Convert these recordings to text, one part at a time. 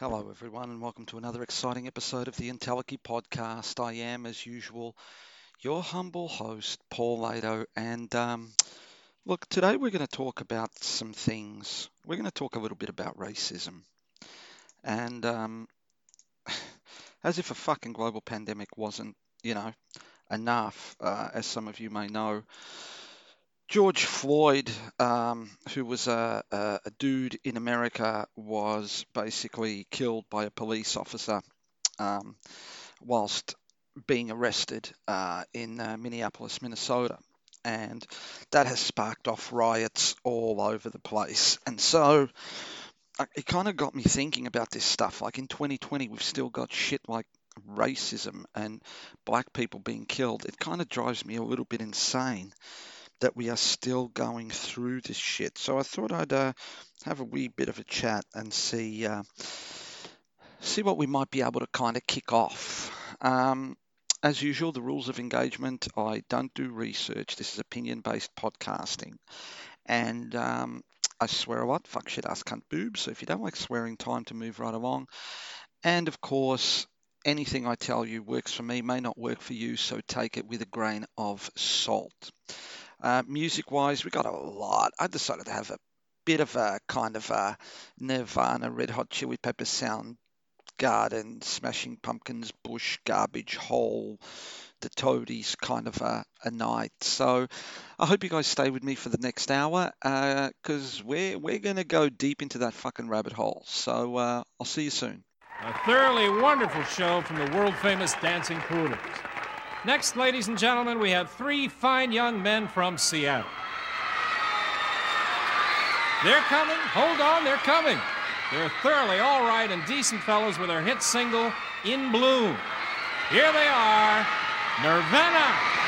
Hello, everyone, and welcome to another exciting episode of the Entelechy podcast. I am, as usual, your humble host, Paul Leitao. And um, look, today we're going to talk about some things. We're going to talk a little bit about racism. And um, as if a fucking global pandemic wasn't, you know, enough, uh, as some of you may know, George Floyd, um, who was a, a, a, dude in America, was basically killed by a police officer um, whilst being arrested uh, in uh, Minneapolis, Minnesota. And that has sparked off riots all over the place. And so uh, it kind of got me thinking about this stuff. Like in 2020, we've still got shit like racism and black people being killed. It kind of drives me a little bit insane that we are still going through this shit. So I thought I'd uh, have a wee bit of a chat and see uh, see what we might be able to kind of kick off. Um, as usual, the rules of engagement. I don't do research. This is opinion-based podcasting, and um, I swear a lot. Fuck shit, ass, cunt, boobs. So if you don't like swearing, time to move right along. And of course, anything I tell you works for me may not work for you, so take it with a grain of salt. Uh, music wise, we got a lot. I decided to have a bit of a kind of a Nirvana, Red Hot Chili Peppers sound garden, Smashing Pumpkins, Bush, Garbage Hole, the Toadies kind of a, a, night. So I hope you guys stay with me for the next hour because uh, we're, we're going to go deep into that fucking rabbit hole. So uh, I'll see you soon. A thoroughly wonderful show from the world famous Dancing Poodles. Next, ladies and gentlemen, we have three fine young men from Seattle. They're coming. Hold on, they're coming. They're thoroughly all right and decent fellows with their hit single, In Bloom. Here they are, Nirvana.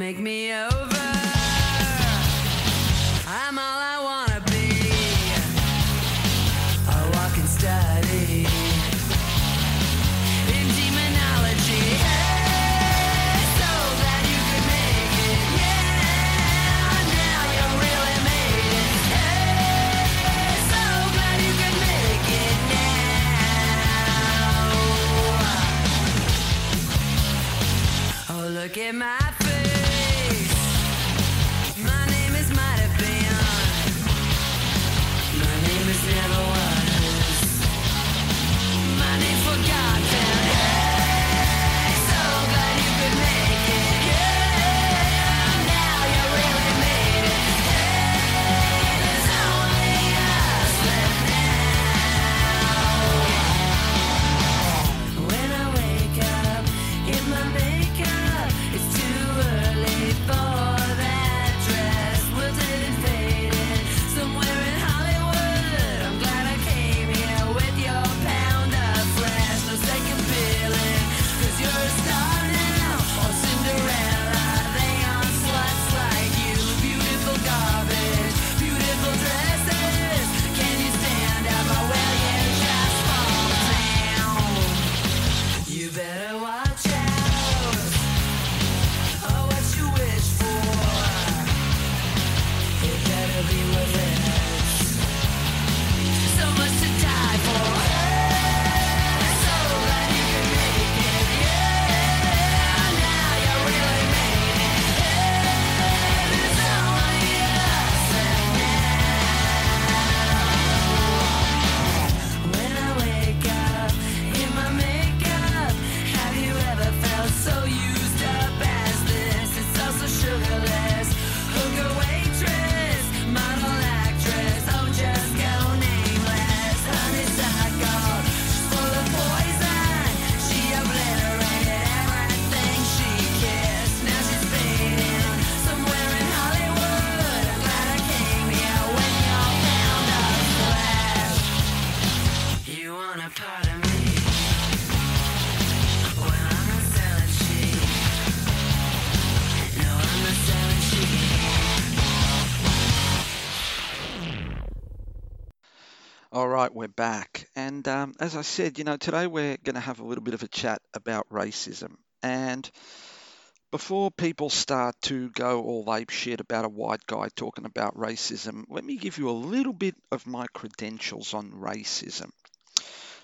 Make me over. I'm all I wanna be. A walking study in demonology. Hey, so you could make it. Yeah, now you really made it. Hey, so glad you could make it now. Oh, look at. My back. And um, as I said, you know, today we're going to have a little bit of a chat about racism. And before people start to go all ape shit about a white guy talking about racism, let me give you a little bit of my credentials on racism.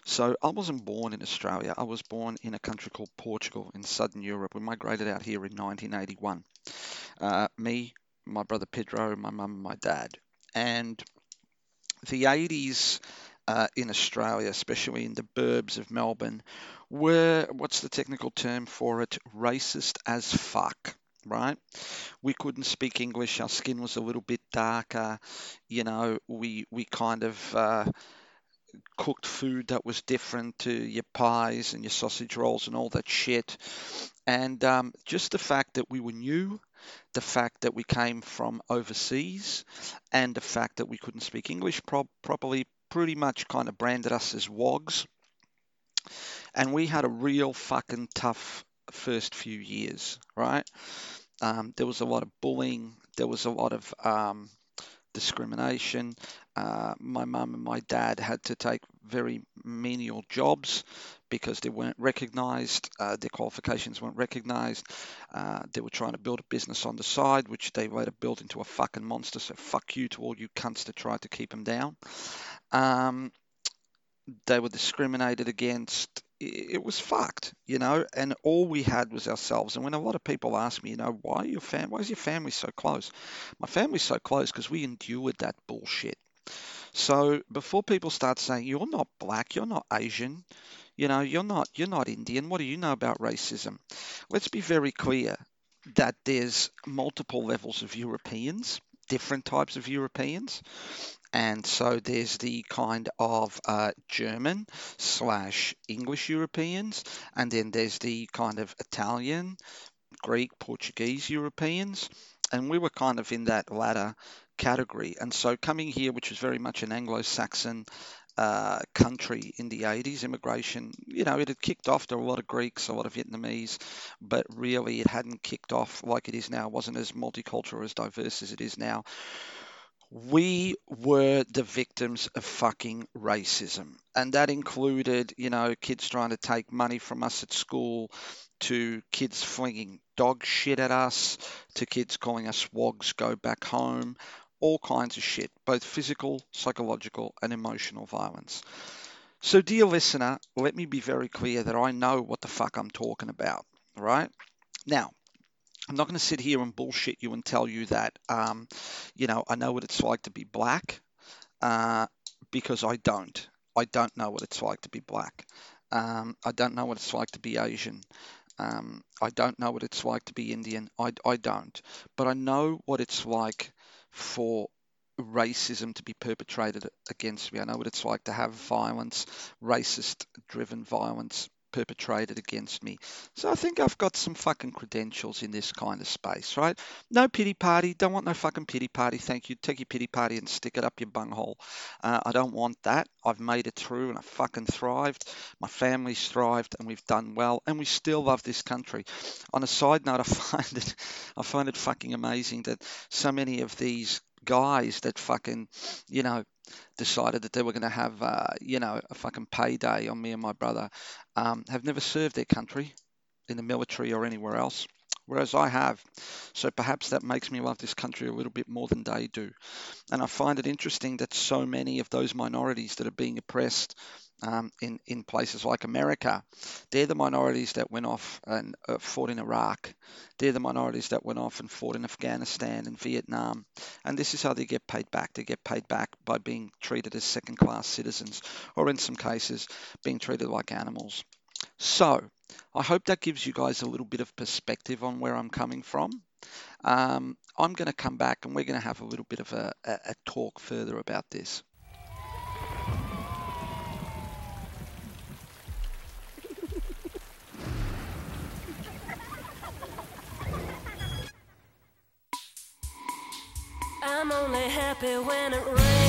So, I wasn't born in Australia. I was born in a country called Portugal in southern Europe. We migrated out here in 1981. Uh, me, my brother Pedro, my mum, my dad. And the 80s uh, in Australia, especially in the burbs of Melbourne, were what's the technical term for it? Racist as fuck. Right? We couldn't speak English. Our skin was a little bit darker. You know, we we kind of uh, cooked food that was different to your pies and your sausage rolls and all that shit. And um, just the fact that we were new, the fact that we came from overseas, and the fact that we couldn't speak English pro- properly pretty much kind of branded us as wogs. And we had a real fucking tough first few years, right? Um, there was a lot of bullying, there was a lot of um, discrimination. Uh, my mum and my dad had to take very menial jobs because they weren't recognised, uh, their qualifications weren't recognised. Uh, they were trying to build a business on the side, which they later built into a fucking monster. So fuck you to all you cunts that tried to keep them down. Um, they were discriminated against. It was fucked, you know, and all we had was ourselves. And when a lot of people ask me, you know, why your fam- why is your family so close? My family's so close because we endured that bullshit. So before people start saying you're not black, you're not Asian, you know, you're not you're not Indian, what do you know about racism? Let's be very clear that there's multiple levels of Europeans different types of Europeans. And so there's the kind of uh, German slash English Europeans, and then there's the kind of Italian, Greek, Portuguese Europeans. And we were kind of in that latter category. And so coming here, which was very much an Anglo Saxon uh, country in the 80s, immigration, you know, it had kicked off. There were a lot of Greeks, a lot of Vietnamese, but really it hadn't kicked off like it is now. It wasn't as multicultural, as diverse as it is now. We were the victims of fucking racism. And that included, you know, kids trying to take money from us at school, to kids flinging dog shit at us, to kids calling us wogs, go back home, all kinds of shit, both physical, psychological, and emotional violence. So, dear listener, let me be very clear that I know what the fuck I'm talking about, right? Now, I'm not going to sit here and bullshit you and tell you that, um, you know, I know what it's like to be black, uh, because I don't. I don't know what it's like to be black. Um, I don't know what it's like to be Asian. Um, I don't know what it's like to be Indian. I, I don't. But I know what it's like for racism to be perpetrated against me. I know what it's like to have violence, racist driven violence perpetrated against me. So I think I've got some fucking credentials in this kind of space, right? No pity party. Don't want no fucking pity party. Thank you. Take your pity party and stick it up your bunghole. Uh, I don't want that. I've made it through and I fucking thrived. My family's thrived and we've done well and we still love this country. On a side note, I find it, I find it fucking amazing that so many of these guys that fucking, you know, decided that they were going to have, uh, you know, a fucking payday on me and my brother, um, have never served their country in the military or anywhere else, whereas I have. So perhaps that makes me love this country a little bit more than they do. And I find it interesting that so many of those minorities that are being oppressed um, in in places like America, they're the minorities that went off and uh, fought in Iraq. They're the minorities that went off and fought in Afghanistan and Vietnam. And this is how they get paid back. They get paid back by being treated as second-class citizens, or in some cases, being treated like animals. So, I hope that gives you guys a little bit of perspective on where I'm coming from. Um, I'm going to come back and we're going to have a little bit of a, a, a talk further about this. I'm only happy when it rains.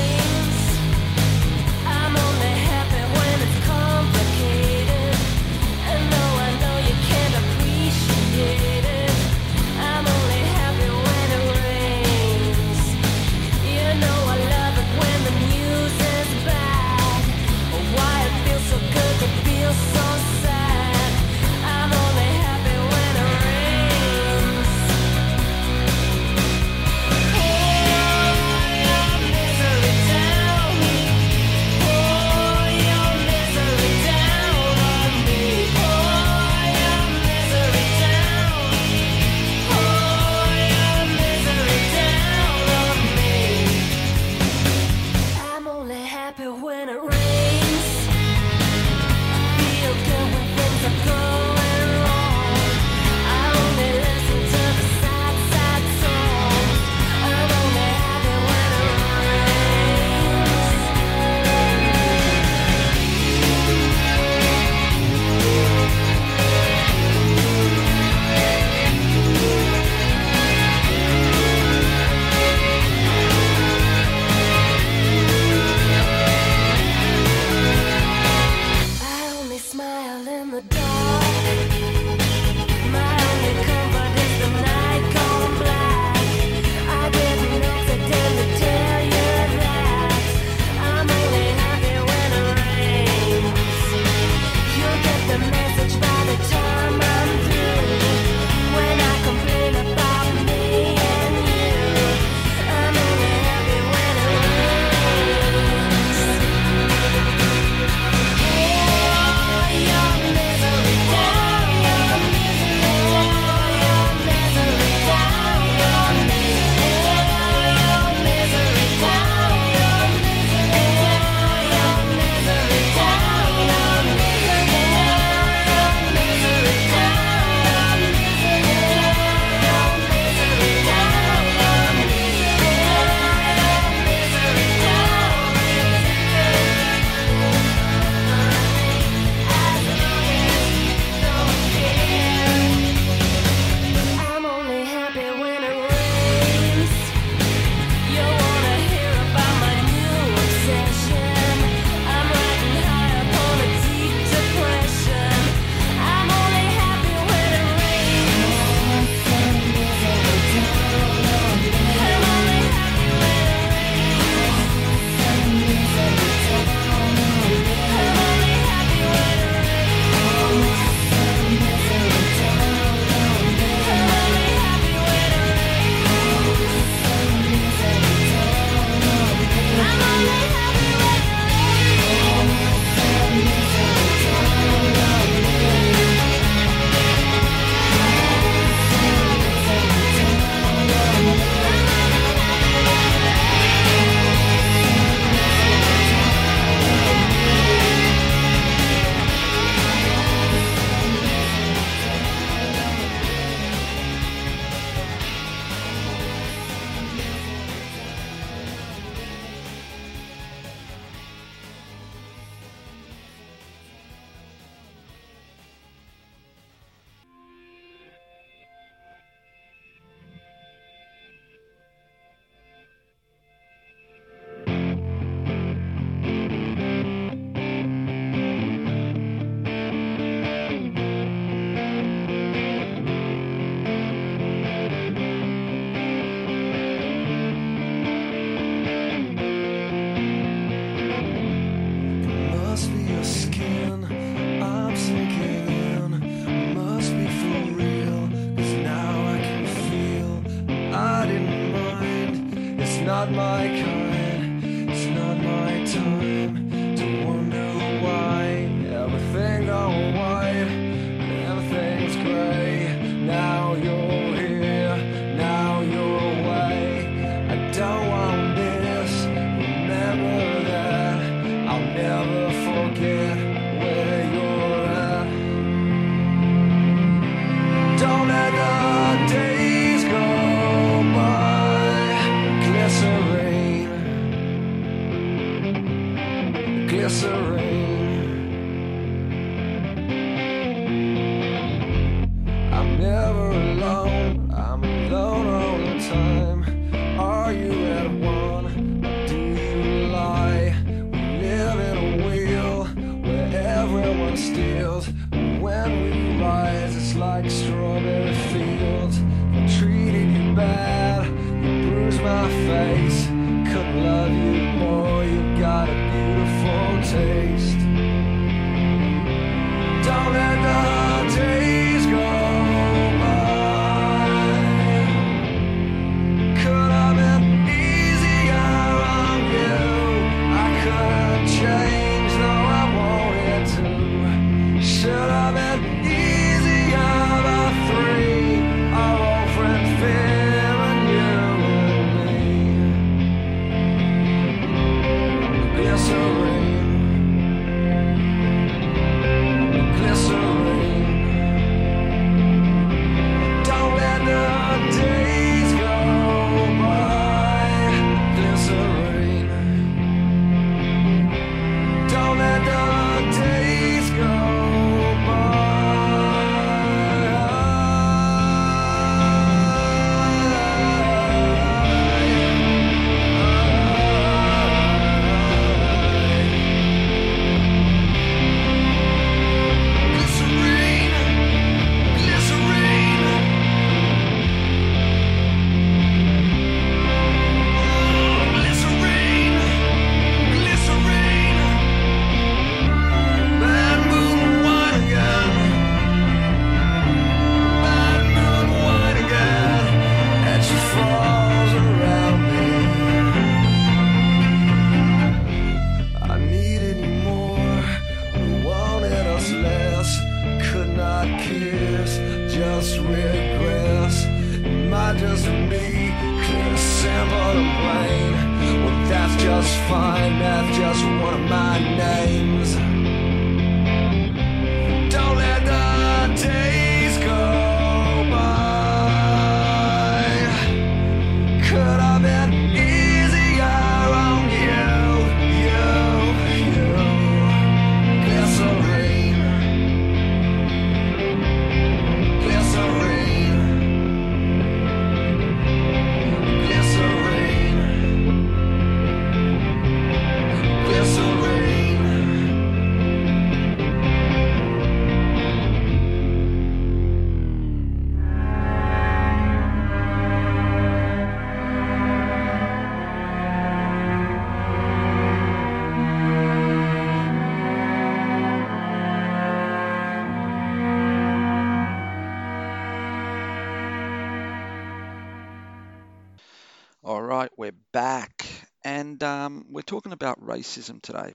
Talking about racism today.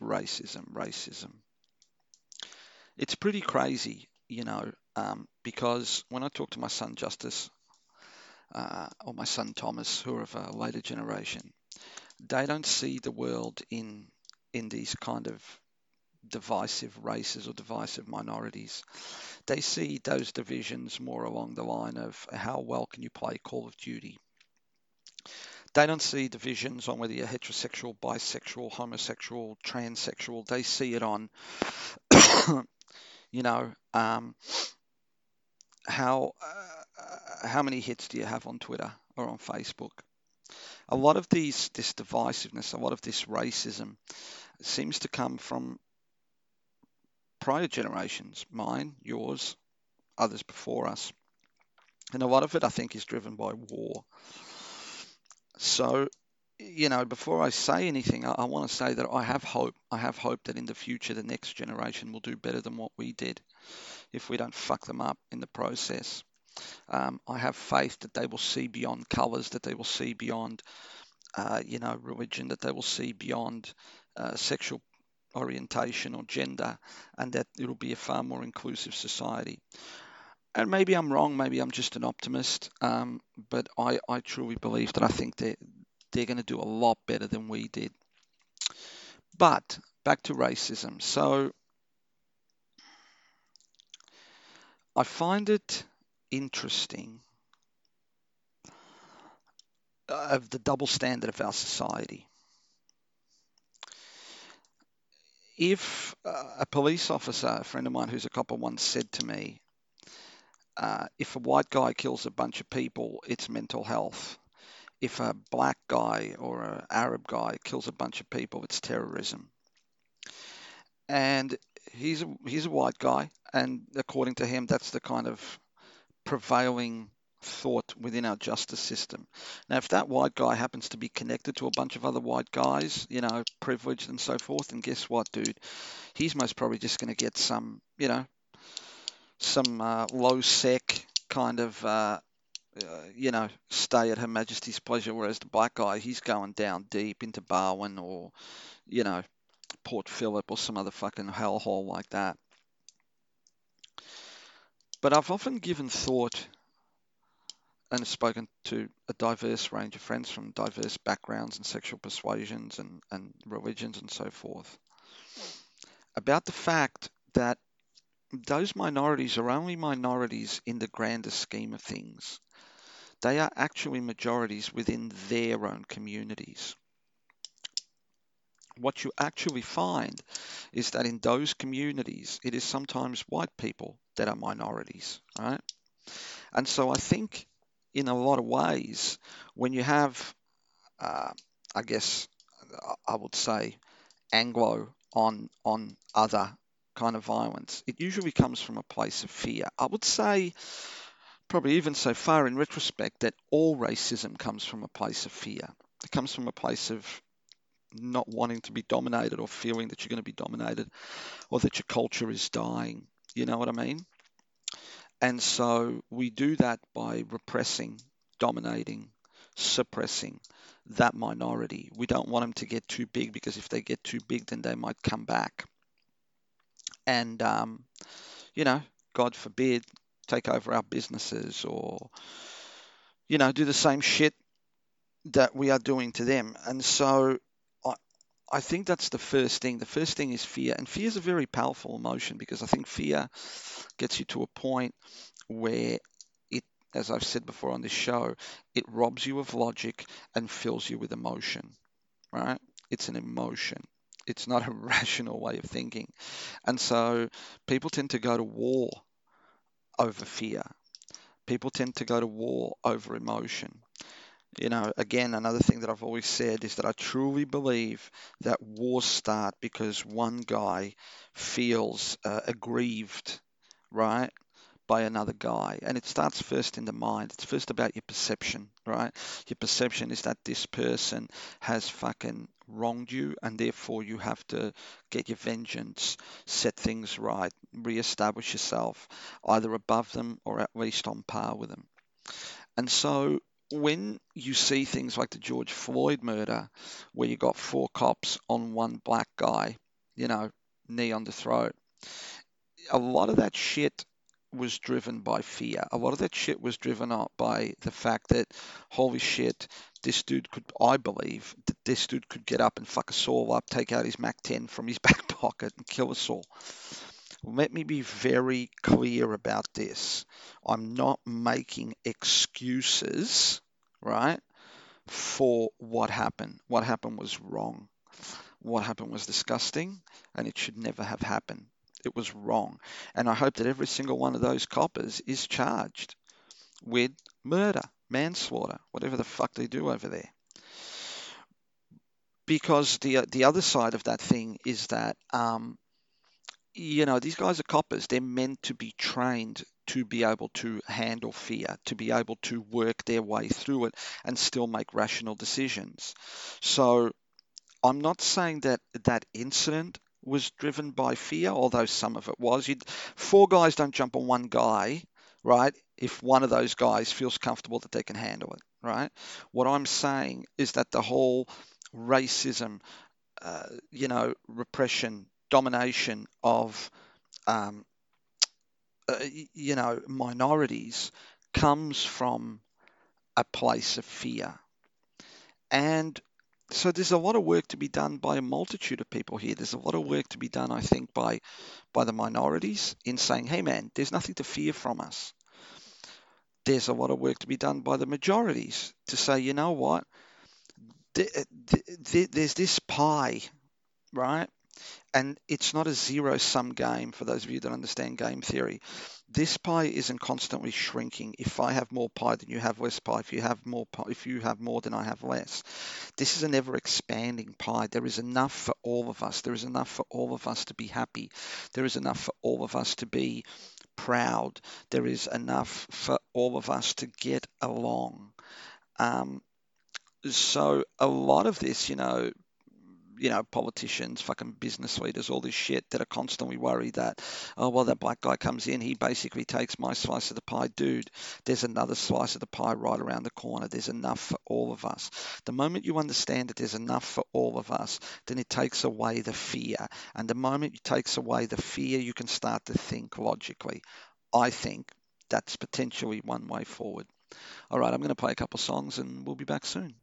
Racism, racism. It's pretty crazy, you know, um, because when I talk to my son Justice uh, or my son Thomas, who are of a later generation, they don't see the world in in these kind of divisive races or divisive minorities. They see those divisions more along the line of how well can you play Call of Duty. They don't see divisions on whether you're heterosexual, bisexual, homosexual, transsexual. They see it on, you know, um, how uh, how many hits do you have on Twitter or on Facebook? A lot of these this divisiveness, a lot of this racism, seems to come from prior generations, mine, yours, others before us. And a lot of it, I think, is driven by war. So, you know, before I say anything, I, I want to say that I have hope. I have hope that in the future, the next generation will do better than what we did if we don't fuck them up in the process. Um, I have faith that they will see beyond colours, that they will see beyond, uh, you know, religion, that they will see beyond uh, sexual orientation or gender, and that it'll be a far more inclusive society. And maybe I'm wrong, maybe I'm just an optimist, um, but I, I truly believe that I think that they're going to do a lot better than we did. But back to racism. So I find it interesting uh, of the double standard of our society. If uh, a police officer, a friend of mine who's a copper, once said to me, uh, if a white guy kills a bunch of people, it's mental health. If a black guy or an Arab guy kills a bunch of people, it's terrorism. And he's a, he's a white guy, and according to him, that's the kind of prevailing thought within our justice system. Now, if that white guy happens to be connected to a bunch of other white guys, you know, privileged and so forth, and guess what, dude? He's most probably just going to get some, you know, some uh, low sec kind of, uh, uh, you know, stay at Her Majesty's pleasure. Whereas the black guy, he's going down deep into Barwon or, you know, Port Phillip or some other fucking hellhole like that. But I've often given thought and spoken to a diverse range of friends from diverse backgrounds and sexual persuasions and, and religions and so forth about the fact that those minorities are only minorities in the grander scheme of things. They are actually majorities within their own communities. What you actually find is that in those communities, it is sometimes white people that are minorities, right? And so I think in a lot of ways, when you have, uh, I guess, I would say, Anglo on on other kind of violence, it usually comes from a place of fear. I would say, probably even so far in retrospect, that all racism comes from a place of fear. It comes from a place of not wanting to be dominated or feeling that you're going to be dominated or that your culture is dying. You know what I mean? And so we do that by repressing, dominating, suppressing that minority. We don't want them to get too big because if they get too big, then they might come back. And, um, you know, God forbid, take over our businesses or, you know, do the same shit that we are doing to them. And so I, I think that's the first thing. The first thing is fear. And fear is a very powerful emotion because I think fear gets you to a point where it, as I've said before on this show, it robs you of logic and fills you with emotion, right? It's an emotion. It's not a rational way of thinking. And so people tend to go to war over fear. People tend to go to war over emotion. You know, again, another thing that I've always said is that I truly believe that wars start because one guy feels uh, aggrieved, right, by another guy. And it starts first in the mind. It's first about your perception, right? Your perception is that this person has fucking wronged you and therefore you have to get your vengeance, set things right, re-establish yourself either above them or at least on par with them. And so when you see things like the George Floyd murder, where you got four cops on one black guy, you know, knee on the throat, a lot of that shit was driven by fear. A lot of that shit was driven up by the fact that, holy shit, this dude could, I believe, that this dude could get up and fuck us all up, take out his Mac 10 from his back pocket and kill us all. Let me be very clear about this. I'm not making excuses, right, for what happened. What happened was wrong. What happened was disgusting, and it should never have happened. It was wrong. And I hope that every single one of those coppers is charged with murder, manslaughter, whatever the fuck they do over there. Because the the other side of that thing is that um, you know, these guys are coppers. They're meant to be trained to be able to handle fear, to be able to work their way through it and still make rational decisions. So I'm not saying that that incident was driven by fear, although some of it was. You'd, four guys don't jump on one guy, right? If one of those guys feels comfortable that they can handle it, right? What I'm saying is that the whole racism, uh, you know, repression, domination of, um, uh, you know, minorities comes from a place of fear. And so there's a lot of work to be done by a multitude of people here. There's a lot of work to be done, I think, by by the minorities in saying, "Hey, man, there's nothing to fear from us." There's a lot of work to be done by the majorities to say, "You know what? Th- uh, There's this pie, right? And it's not a zero-sum game for those of you that understand game theory. This pie isn't constantly shrinking. If I have more pie than you have less pie, if you have more pie, if you have more than I have less, this is an ever expanding pie. There is enough for all of us. There is enough for all of us to be happy. There is enough for all of us to be proud. There is enough for all of us to get along. Um, so a lot of this, you know, you know, politicians, fucking business leaders, all this shit that are constantly worried that, oh, well, that black guy comes in, he basically takes my slice of the pie. Dude, there's another slice of the pie right around the corner. There's enough for all of us. The moment you understand that there's enough for all of us, then it takes away the fear. And the moment it takes away the fear, you can start to think logically. I think that's potentially one way forward. All right, I'm going to play a couple songs and we'll be back soon.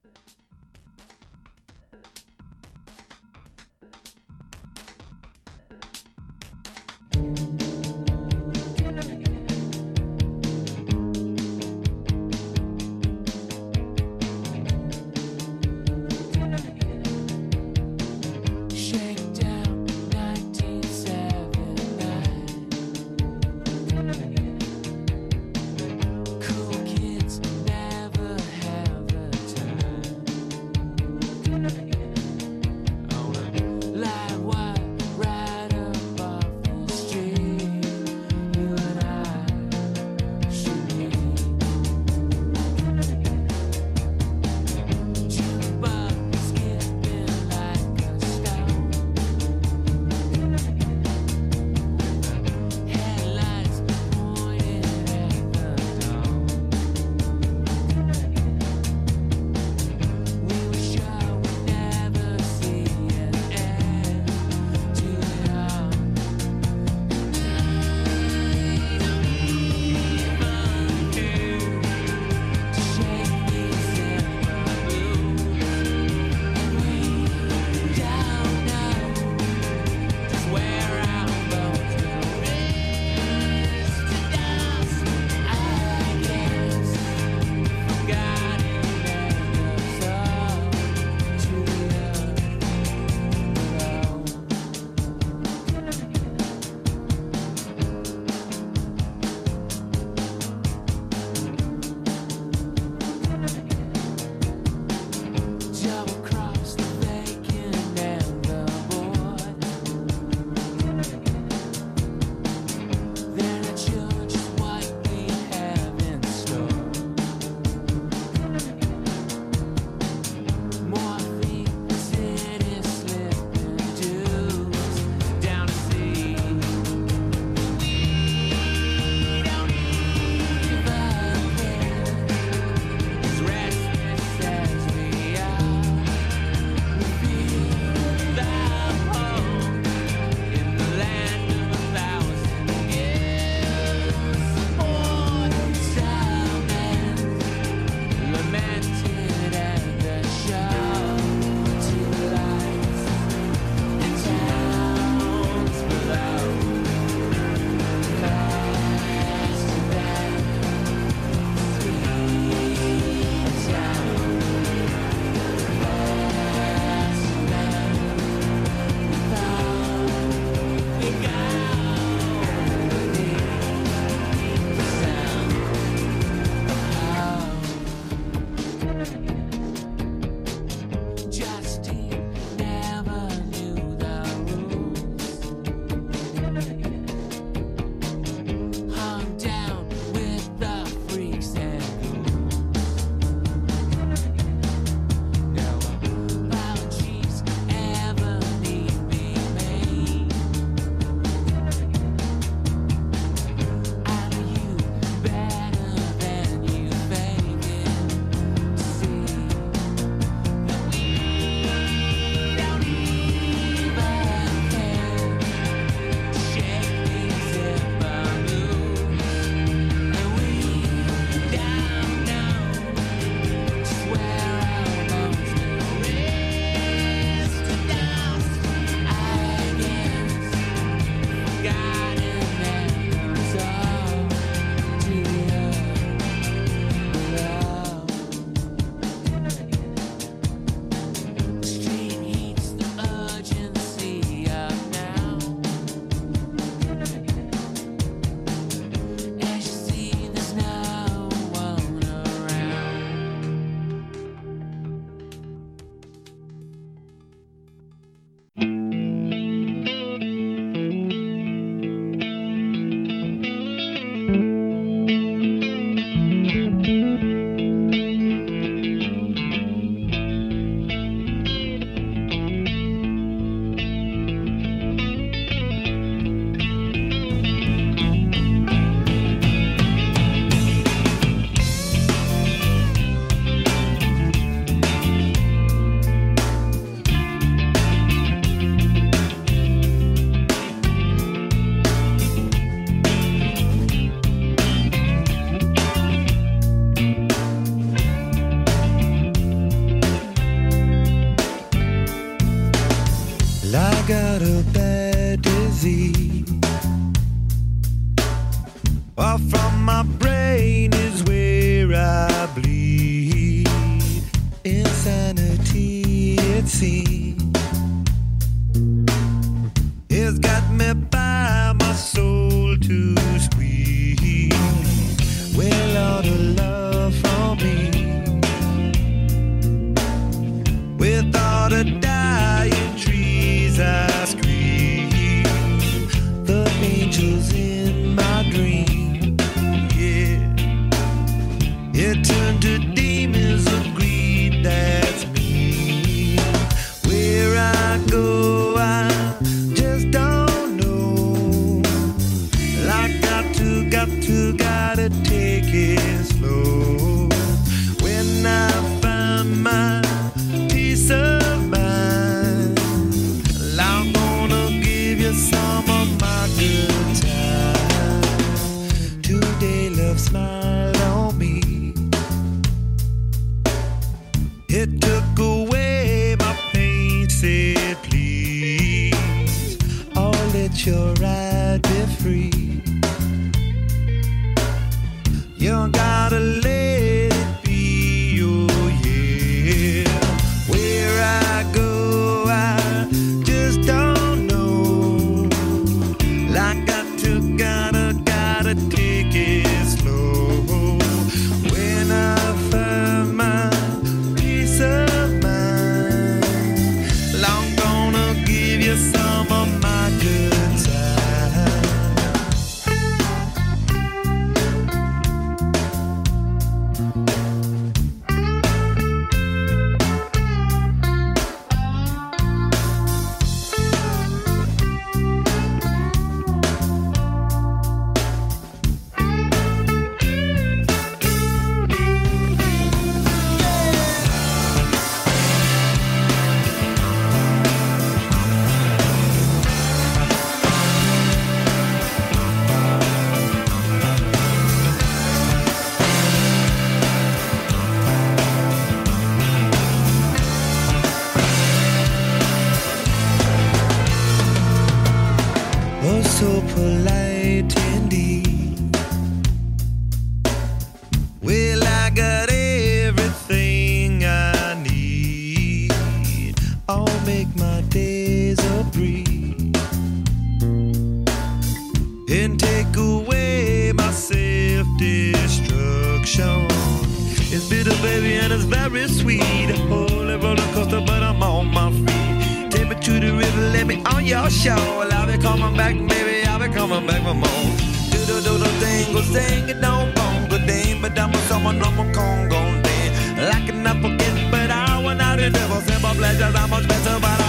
I'll make my days a breeze and take away my self destruction. It's bitter, baby, and it's very sweet. Holy roller coaster, but I'm on my feet. Take me to the river, let me on your show. Well, I'll be coming back, baby, I'll be coming back for more. Do do do do ding, go sing it, don't bongo ding, but I'm with someone on my Congo ding. Like an apple Simple pleasures are much better, but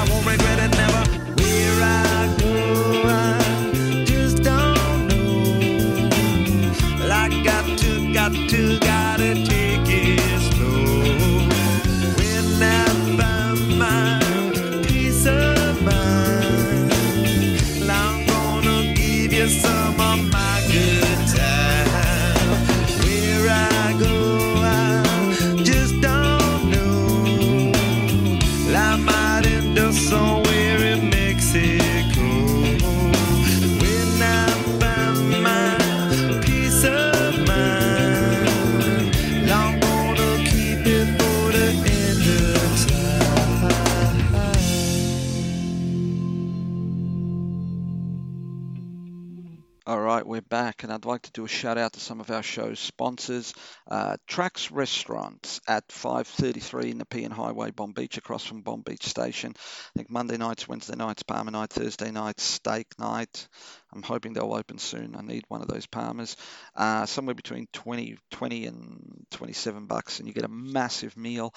back, and I'd like to do a shout out to some of our show's sponsors. Uh, Trax Restaurants at 533 in the Nepean Highway, Bonbeach, across from Bonbeach Station. I think Monday nights, Wednesday nights, Parma night, Thursday nights, steak night. I'm hoping they'll open soon. I need one of those Parmas. Uh, somewhere between 20, 20 and 27 bucks, and you get a massive meal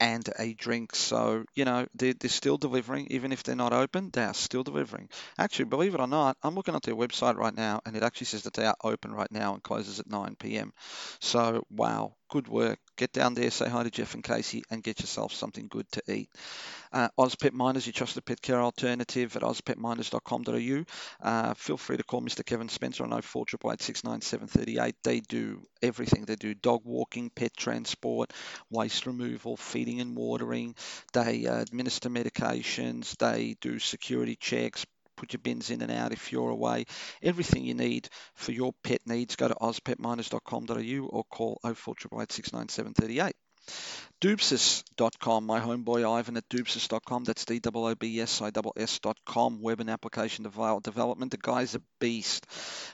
and a drink. So, you know, they're, they're still delivering, even if they're not open, they are still delivering. Actually, believe it or not, I'm looking at their website right now, and it actually says that they are open right now and closes at 9 p.m. So, wow, good work. Get down there, say hi to Jeff and Casey, and get yourself something good to eat. Uh, Oz Pet Minders, your trusted pet care alternative at ozpetminders.com.au. Uh, feel free to call Mr. Kevin Spencer on 0488 They do everything. They do dog walking, pet transport, waste removal, feeding and watering. They uh, administer medications. They do security checks, put your bins in and out if you're away. Everything you need for your pet needs, go to ozpetminders.com.au or call 0488 Doobsis.com, my homeboy Ivan at Doobsis.com. That's D O O B S I S.com. Web and application devel- development. The guy's a beast.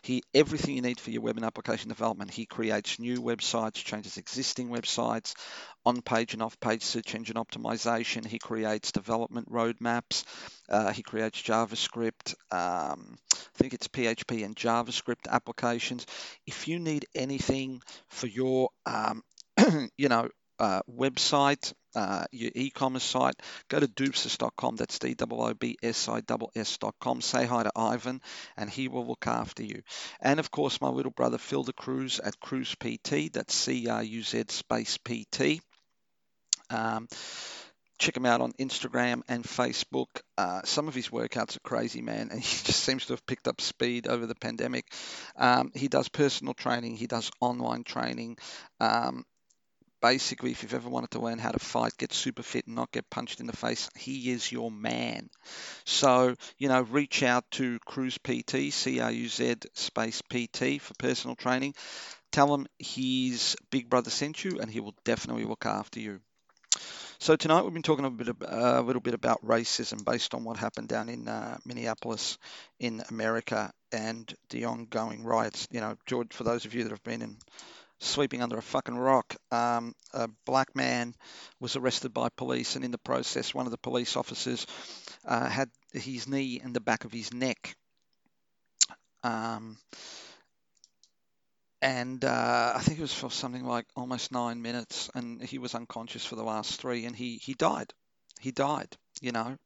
He everything you need for your web and application development. He creates new websites, changes existing websites, on-page and off-page search engine optimization. He creates development roadmaps. Uh, he creates JavaScript. Um, I think it's PHP and JavaScript applications. If you need anything for your um, you know, uh, website, uh, your e-commerce site, go to doobsis.com. That's D-O-O-B-S-I-S-S.com. Say hi to Ivan, and he will look after you. And of course, my little brother Phil the Cruz at Cruz PT. That's C-R-U-Z space P-T. Um, check him out on Instagram and Facebook. Uh, some of his workouts are crazy, man, and he just seems to have picked up speed over the pandemic. Um, he does personal training, he does online training. Um, basically, if you've ever wanted to learn how to fight, get super fit, and not get punched in the face, he is your man. So, you know, reach out to Cruz PT, C R U Z space PT for personal training. Tell him his big brother sent you, and he will definitely look after you. So tonight we've been talking a bit, a little bit about racism based on what happened down in uh, Minneapolis, in America, and the ongoing riots. You know, George, for those of you that have been in sleeping under a fucking rock, um, a black man was arrested by police, and in the process, one of the police officers uh, had his knee in the back of his neck. Um, and uh, I think it was for something like almost nine minutes, and he was unconscious for the last three, and he he died. He died, you know,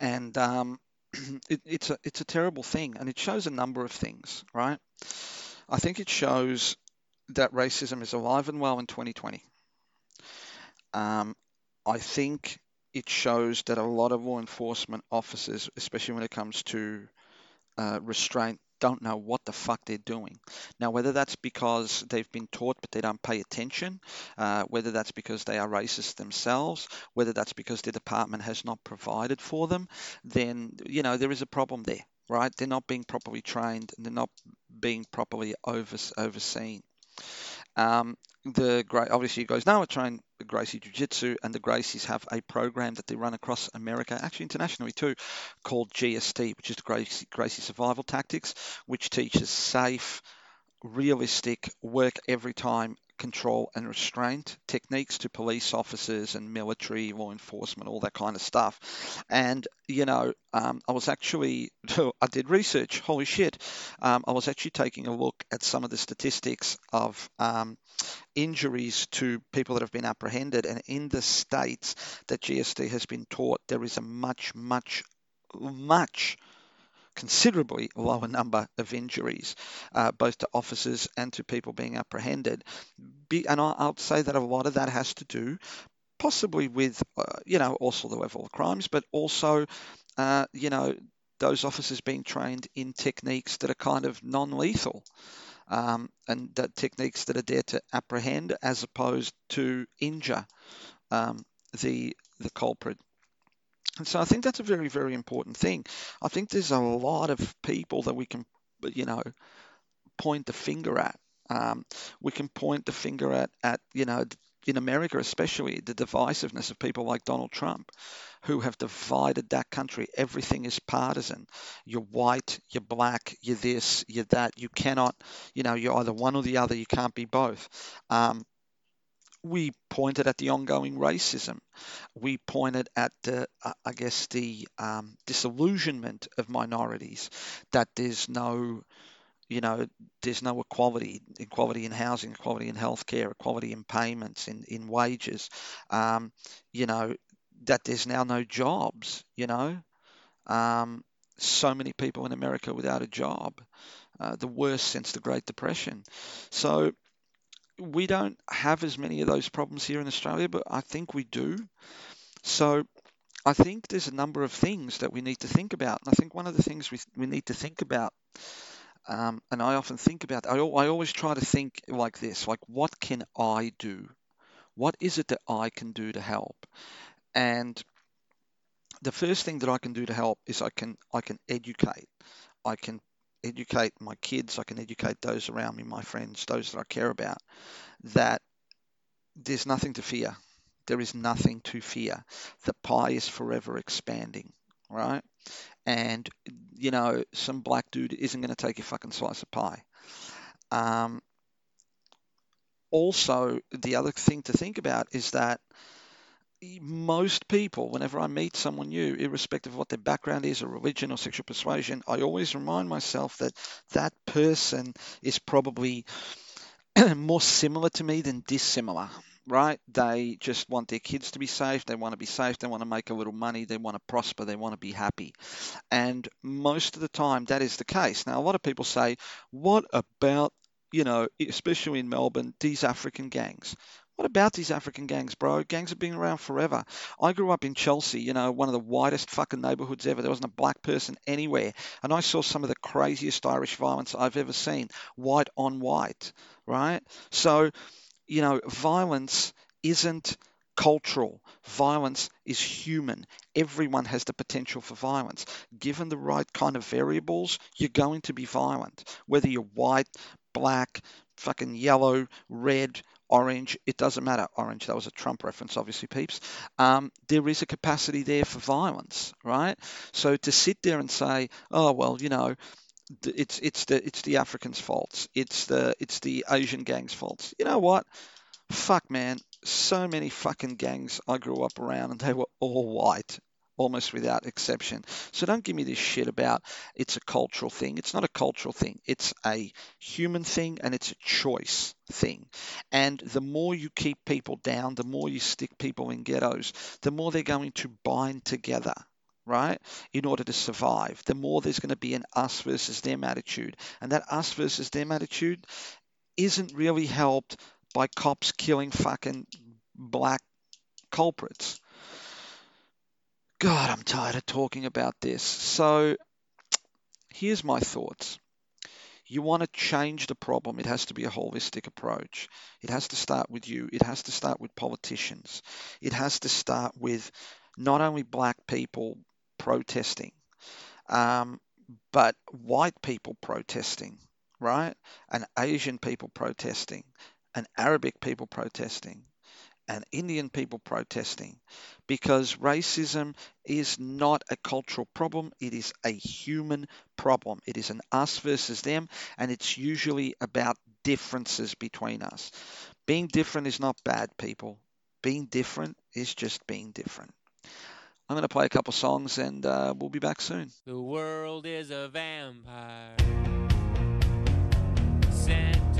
and um, it, it's a it's a terrible thing, and it shows a number of things, right? I think it shows that racism is alive and well in 2020. Um, I think it shows that a lot of law enforcement officers, especially when it comes to uh, restraint, don't know what the fuck they're doing. Now, whether that's because they've been taught but they don't pay attention, uh, whether that's because they are racist themselves, whether that's because the department has not provided for them, then, you know, there is a problem there, right? They're not being properly trained and they're not being properly over, overseen. Um, the obviously, you guys know I train Gracie Jiu Jitsu, and the Gracies have a program that they run across America, actually internationally too, called GST, which is the Gracie, Gracie Survival Tactics, which teaches safe, realistic, work every time control and restraint techniques to police officers and military law enforcement, all that kind of stuff. And you know, um, I was actually I did research. Holy shit! Um, I was actually taking a look at some of the statistics of um, injuries to people that have been apprehended, and in the states that GST has been taught, there is a much, much, much considerably lower number of injuries, uh, both to officers and to people being apprehended. Be, and I, I'll say that a lot of that has to do possibly with, uh, you know, also the level of crimes, but also, uh, you know, those officers being trained in techniques that are kind of non-lethal. Um, and that techniques that are there to apprehend as opposed to injure um, the the culprit. And so I think that's a very, very important thing. I think there's a lot of people that we can, you know, point the finger at. Um, we can point the finger at, at, you know, in America especially, the divisiveness of people like Donald Trump, who have divided that country. Everything is partisan. You're white, you're black, you're this, you're that. You cannot, you know, you're either one or the other. You can't be both. Um, we pointed at the ongoing racism. We pointed at the, uh, I guess, the um, disillusionment of minorities, that there's no, you know, there's no equality, equality in housing, equality in healthcare, equality in payments, in, in wages, um, you know, that there's now no jobs, you know. Um, so many people in America without a job, uh, the worst since the Great Depression. So we don't have as many of those problems here in Australia, but I think we do. So I think there's a number of things that we need to think about. And I think one of the things we, we need to think about, um, and I often think about, I, I always try to think like this, like what can I do? What is it that I can do to help? And the first thing that I can do to help is I can I can educate. I can educate my kids, I can educate those around me, my friends, those that I care about, that there's nothing to fear. There is nothing to fear. The pie is forever expanding, right? And, you know, some black dude isn't going to take your fucking slice of pie. Um, also, the other thing to think about is that most people, whenever I meet someone new, irrespective of what their background is or religion or sexual persuasion, I always remind myself that that person is probably more similar to me than dissimilar, right? They just want their kids to be safe. They want to be safe. They want to make a little money. They want to prosper. They want to be happy. And most of the time, that is the case. Now, a lot of people say, what about, you know, especially in Melbourne, these African gangs? What about these African gangs, bro? Gangs have been around forever. I grew up in Chelsea, you know, one of the whitest fucking neighborhoods ever. There wasn't a black person anywhere. And I saw some of the craziest Irish violence I've ever seen, white on white, right? So, you know, violence isn't cultural. Violence is human. Everyone has the potential for violence. Given the right kind of variables, you're going to be violent. Whether you're white, black, fucking yellow, red, orange, it doesn't matter. Orange, that was a Trump reference, obviously, peeps. Um, there is a capacity there for violence, right? So to sit there and say, oh, well, you know, it's it's the it's the Africans' faults. It's the it's the Asian gangs' faults. You know what? Fuck, man. So many fucking gangs I grew up around, and they were all white, almost without exception. So don't give me this shit about it's a cultural thing. It's not a cultural thing. It's a human thing, and it's a choice thing. And the more you keep people down, the more you stick people in ghettos, the more they're going to bind together. Right, in order to survive, the more there's going to be an us versus them attitude, and that us versus them attitude isn't really helped by cops killing fucking black culprits. God, I'm tired of talking about this. So, here's my thoughts. You want to change the problem, it has to be a holistic approach. It has to start with you, it has to start with politicians, it has to start with not only black people protesting, um, but white people protesting, right? And Asian people protesting, and Arabic people protesting, and Indian people protesting because racism is not a cultural problem, it is a human problem. It is an us versus them, and it's usually about differences between us. Being different is not bad, people. Being different is just being different. I'm going to play a couple songs and uh, we'll be back soon. The world is a vampire sent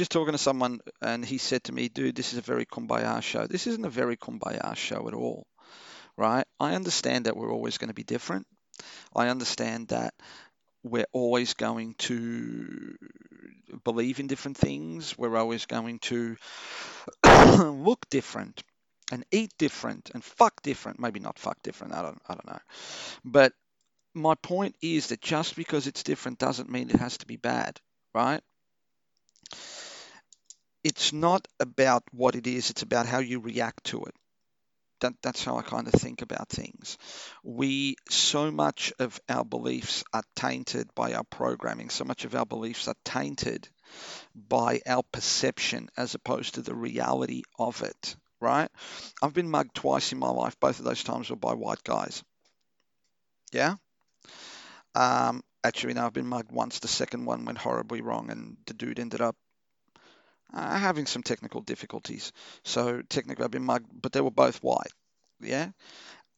just talking to someone, and he said to me, "Dude, this is a very kumbaya show. This isn't a very kumbaya show at all, right? I understand that we're always going to be different. I understand that we're always going to believe in different things. We're always going to look different." And eat different and fuck different. Maybe not fuck different. I don't. I don't know. But my point is that just because it's different doesn't mean it has to be bad, right? It's not about what it is, it's about how you react to it. That, that's how I kind of think about things. We, so much of our beliefs are tainted by our programming, so much of our beliefs are tainted by our perception as opposed to the reality of it, right? I've been mugged twice in my life. Both of those times were by white guys. Yeah? Um, actually, no, I've been mugged once. The second one went horribly wrong, and the dude ended up uh, having some technical difficulties. So technically, I've been mugged, but they were both white. Yeah,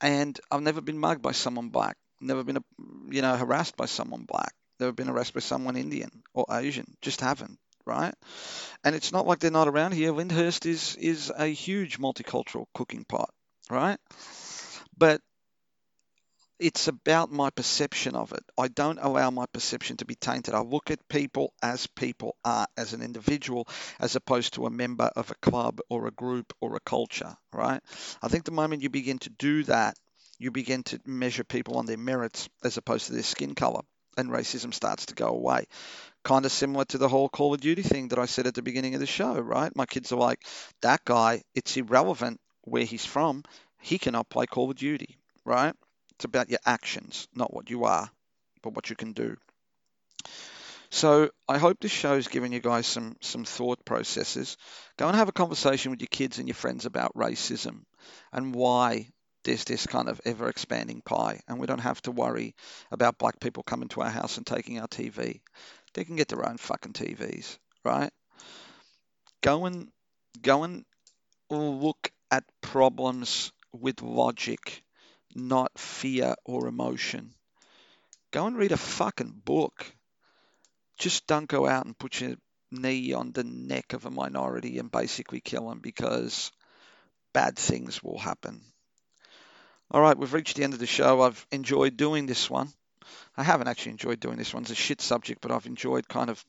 and I've never been mugged by someone black. Never been, you know, harassed by someone black. Never been harassed by someone Indian or Asian. Just haven't. Right, and it's not like they're not around here. Lyndhurst is is a huge multicultural cooking pot, right? But it's about my perception of it. I don't allow my perception to be tainted. I look at people as people are, as an individual, as opposed to a member of a club or a group or a culture, right? I think the moment you begin to do that, you begin to measure people on their merits as opposed to their skin color, and racism starts to go away. Kind of similar to the whole Call of Duty thing that I said at the beginning of the show, right? My kids are like, that guy, it's irrelevant where he's from. He cannot play Call of Duty, right? It's about your actions, not what you are, but what you can do. So I hope this show show's given you guys some some thought processes. Go and have a conversation with your kids and your friends about racism and why there's this kind of ever expanding pie, and we don't have to worry about black people coming to our house and taking our TV. They can get their own fucking TVs, right? Go and go and look at problems with logic not fear or emotion. Go and read a fucking book. Just don't go out and put your knee on the neck of a minority and basically kill them because bad things will happen. All right, we've reached the end of the show. I've enjoyed doing this one. I haven't actually enjoyed doing this one. It's a shit subject, but I've enjoyed kind of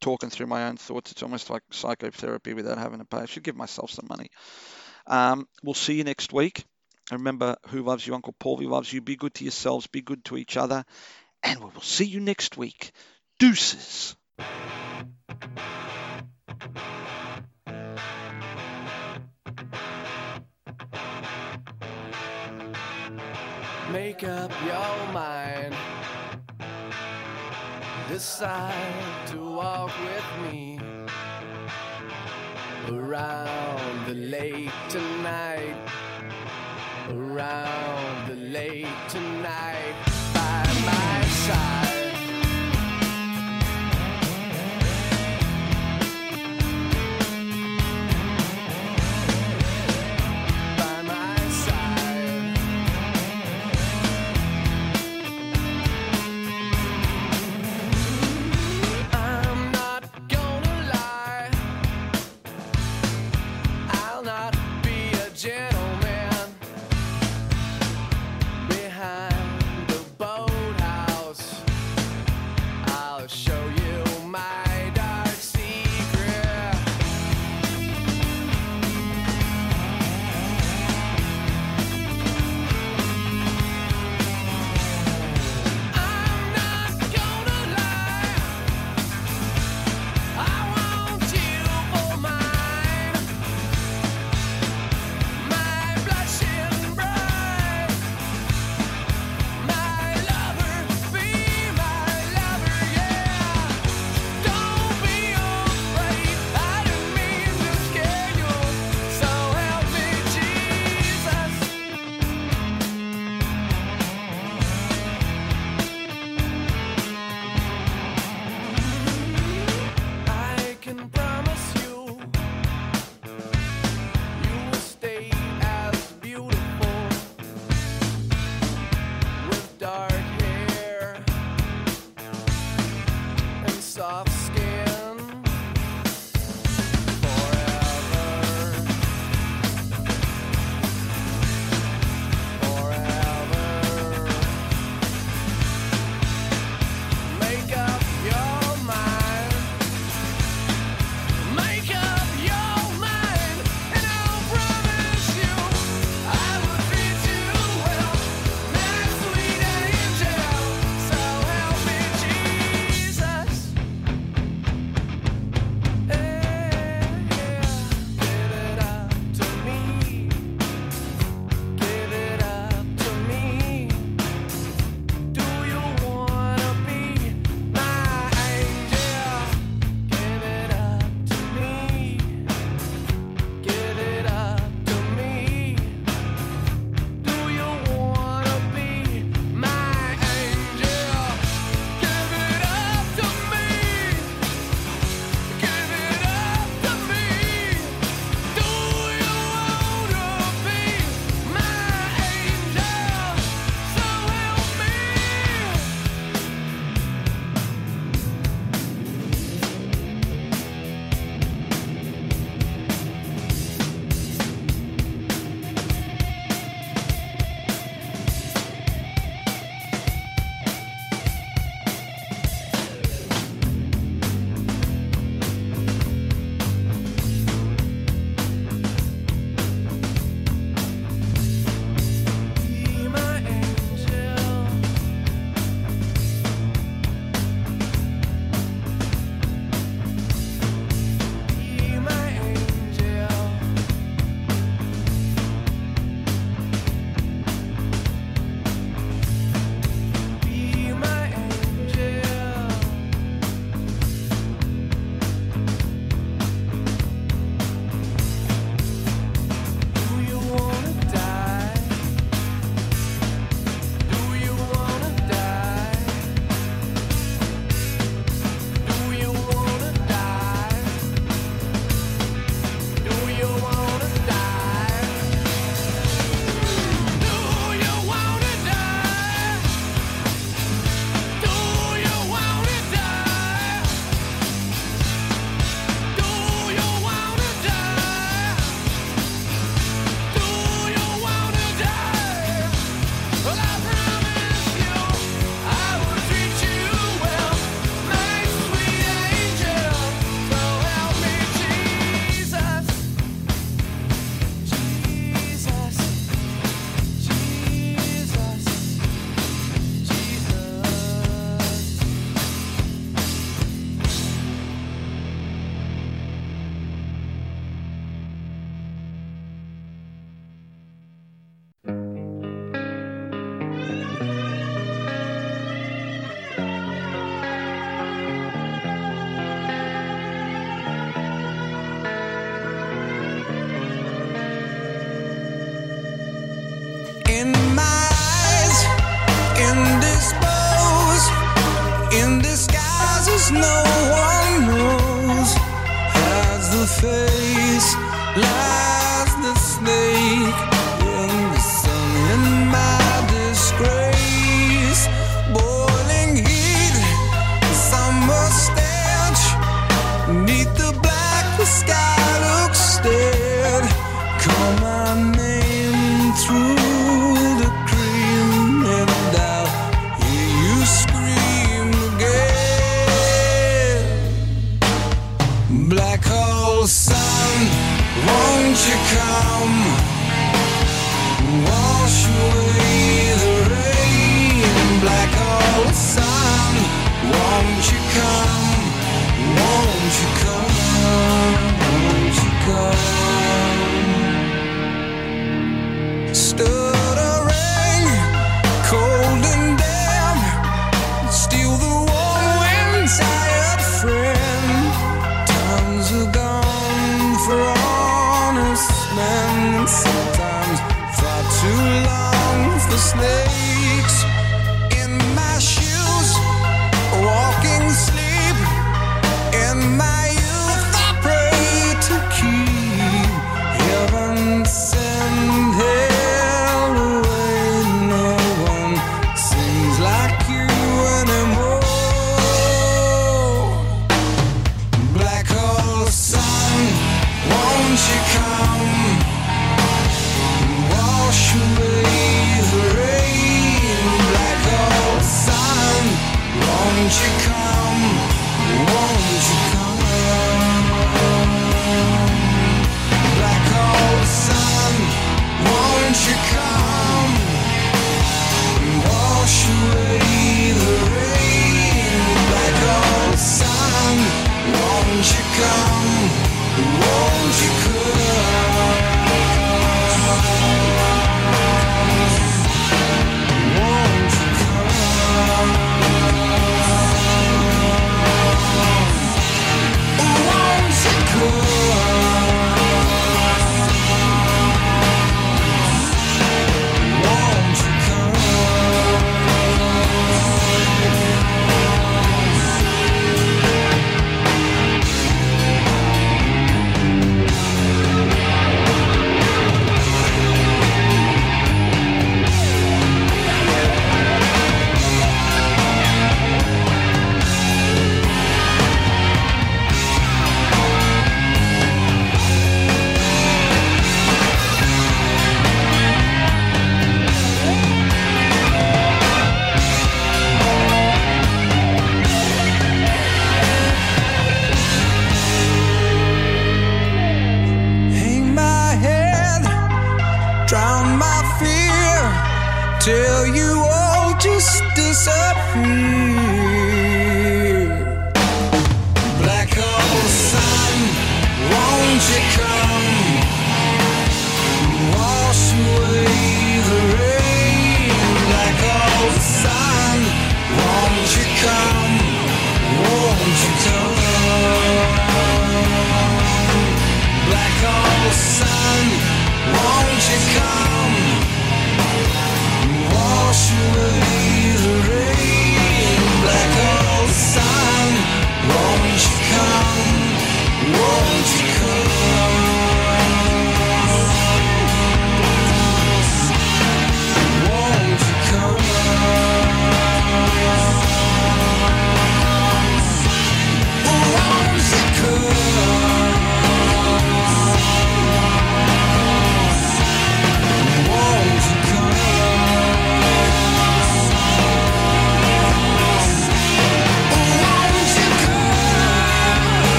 talking through my own thoughts. It's almost like psychotherapy without having to pay. I should give myself some money. Um, we'll see you next week. And remember, who loves you? Uncle Paulie loves you. Be good to yourselves, be good to each other. And we will see you next week. Deuces. Make up your mind. Decide to walk with me around the lake tonight. Around the lake tonight by my side. Black hole sun, won't you come? Wash away the rain. Black hole sun, won't you come? Won't you come? Won't you come?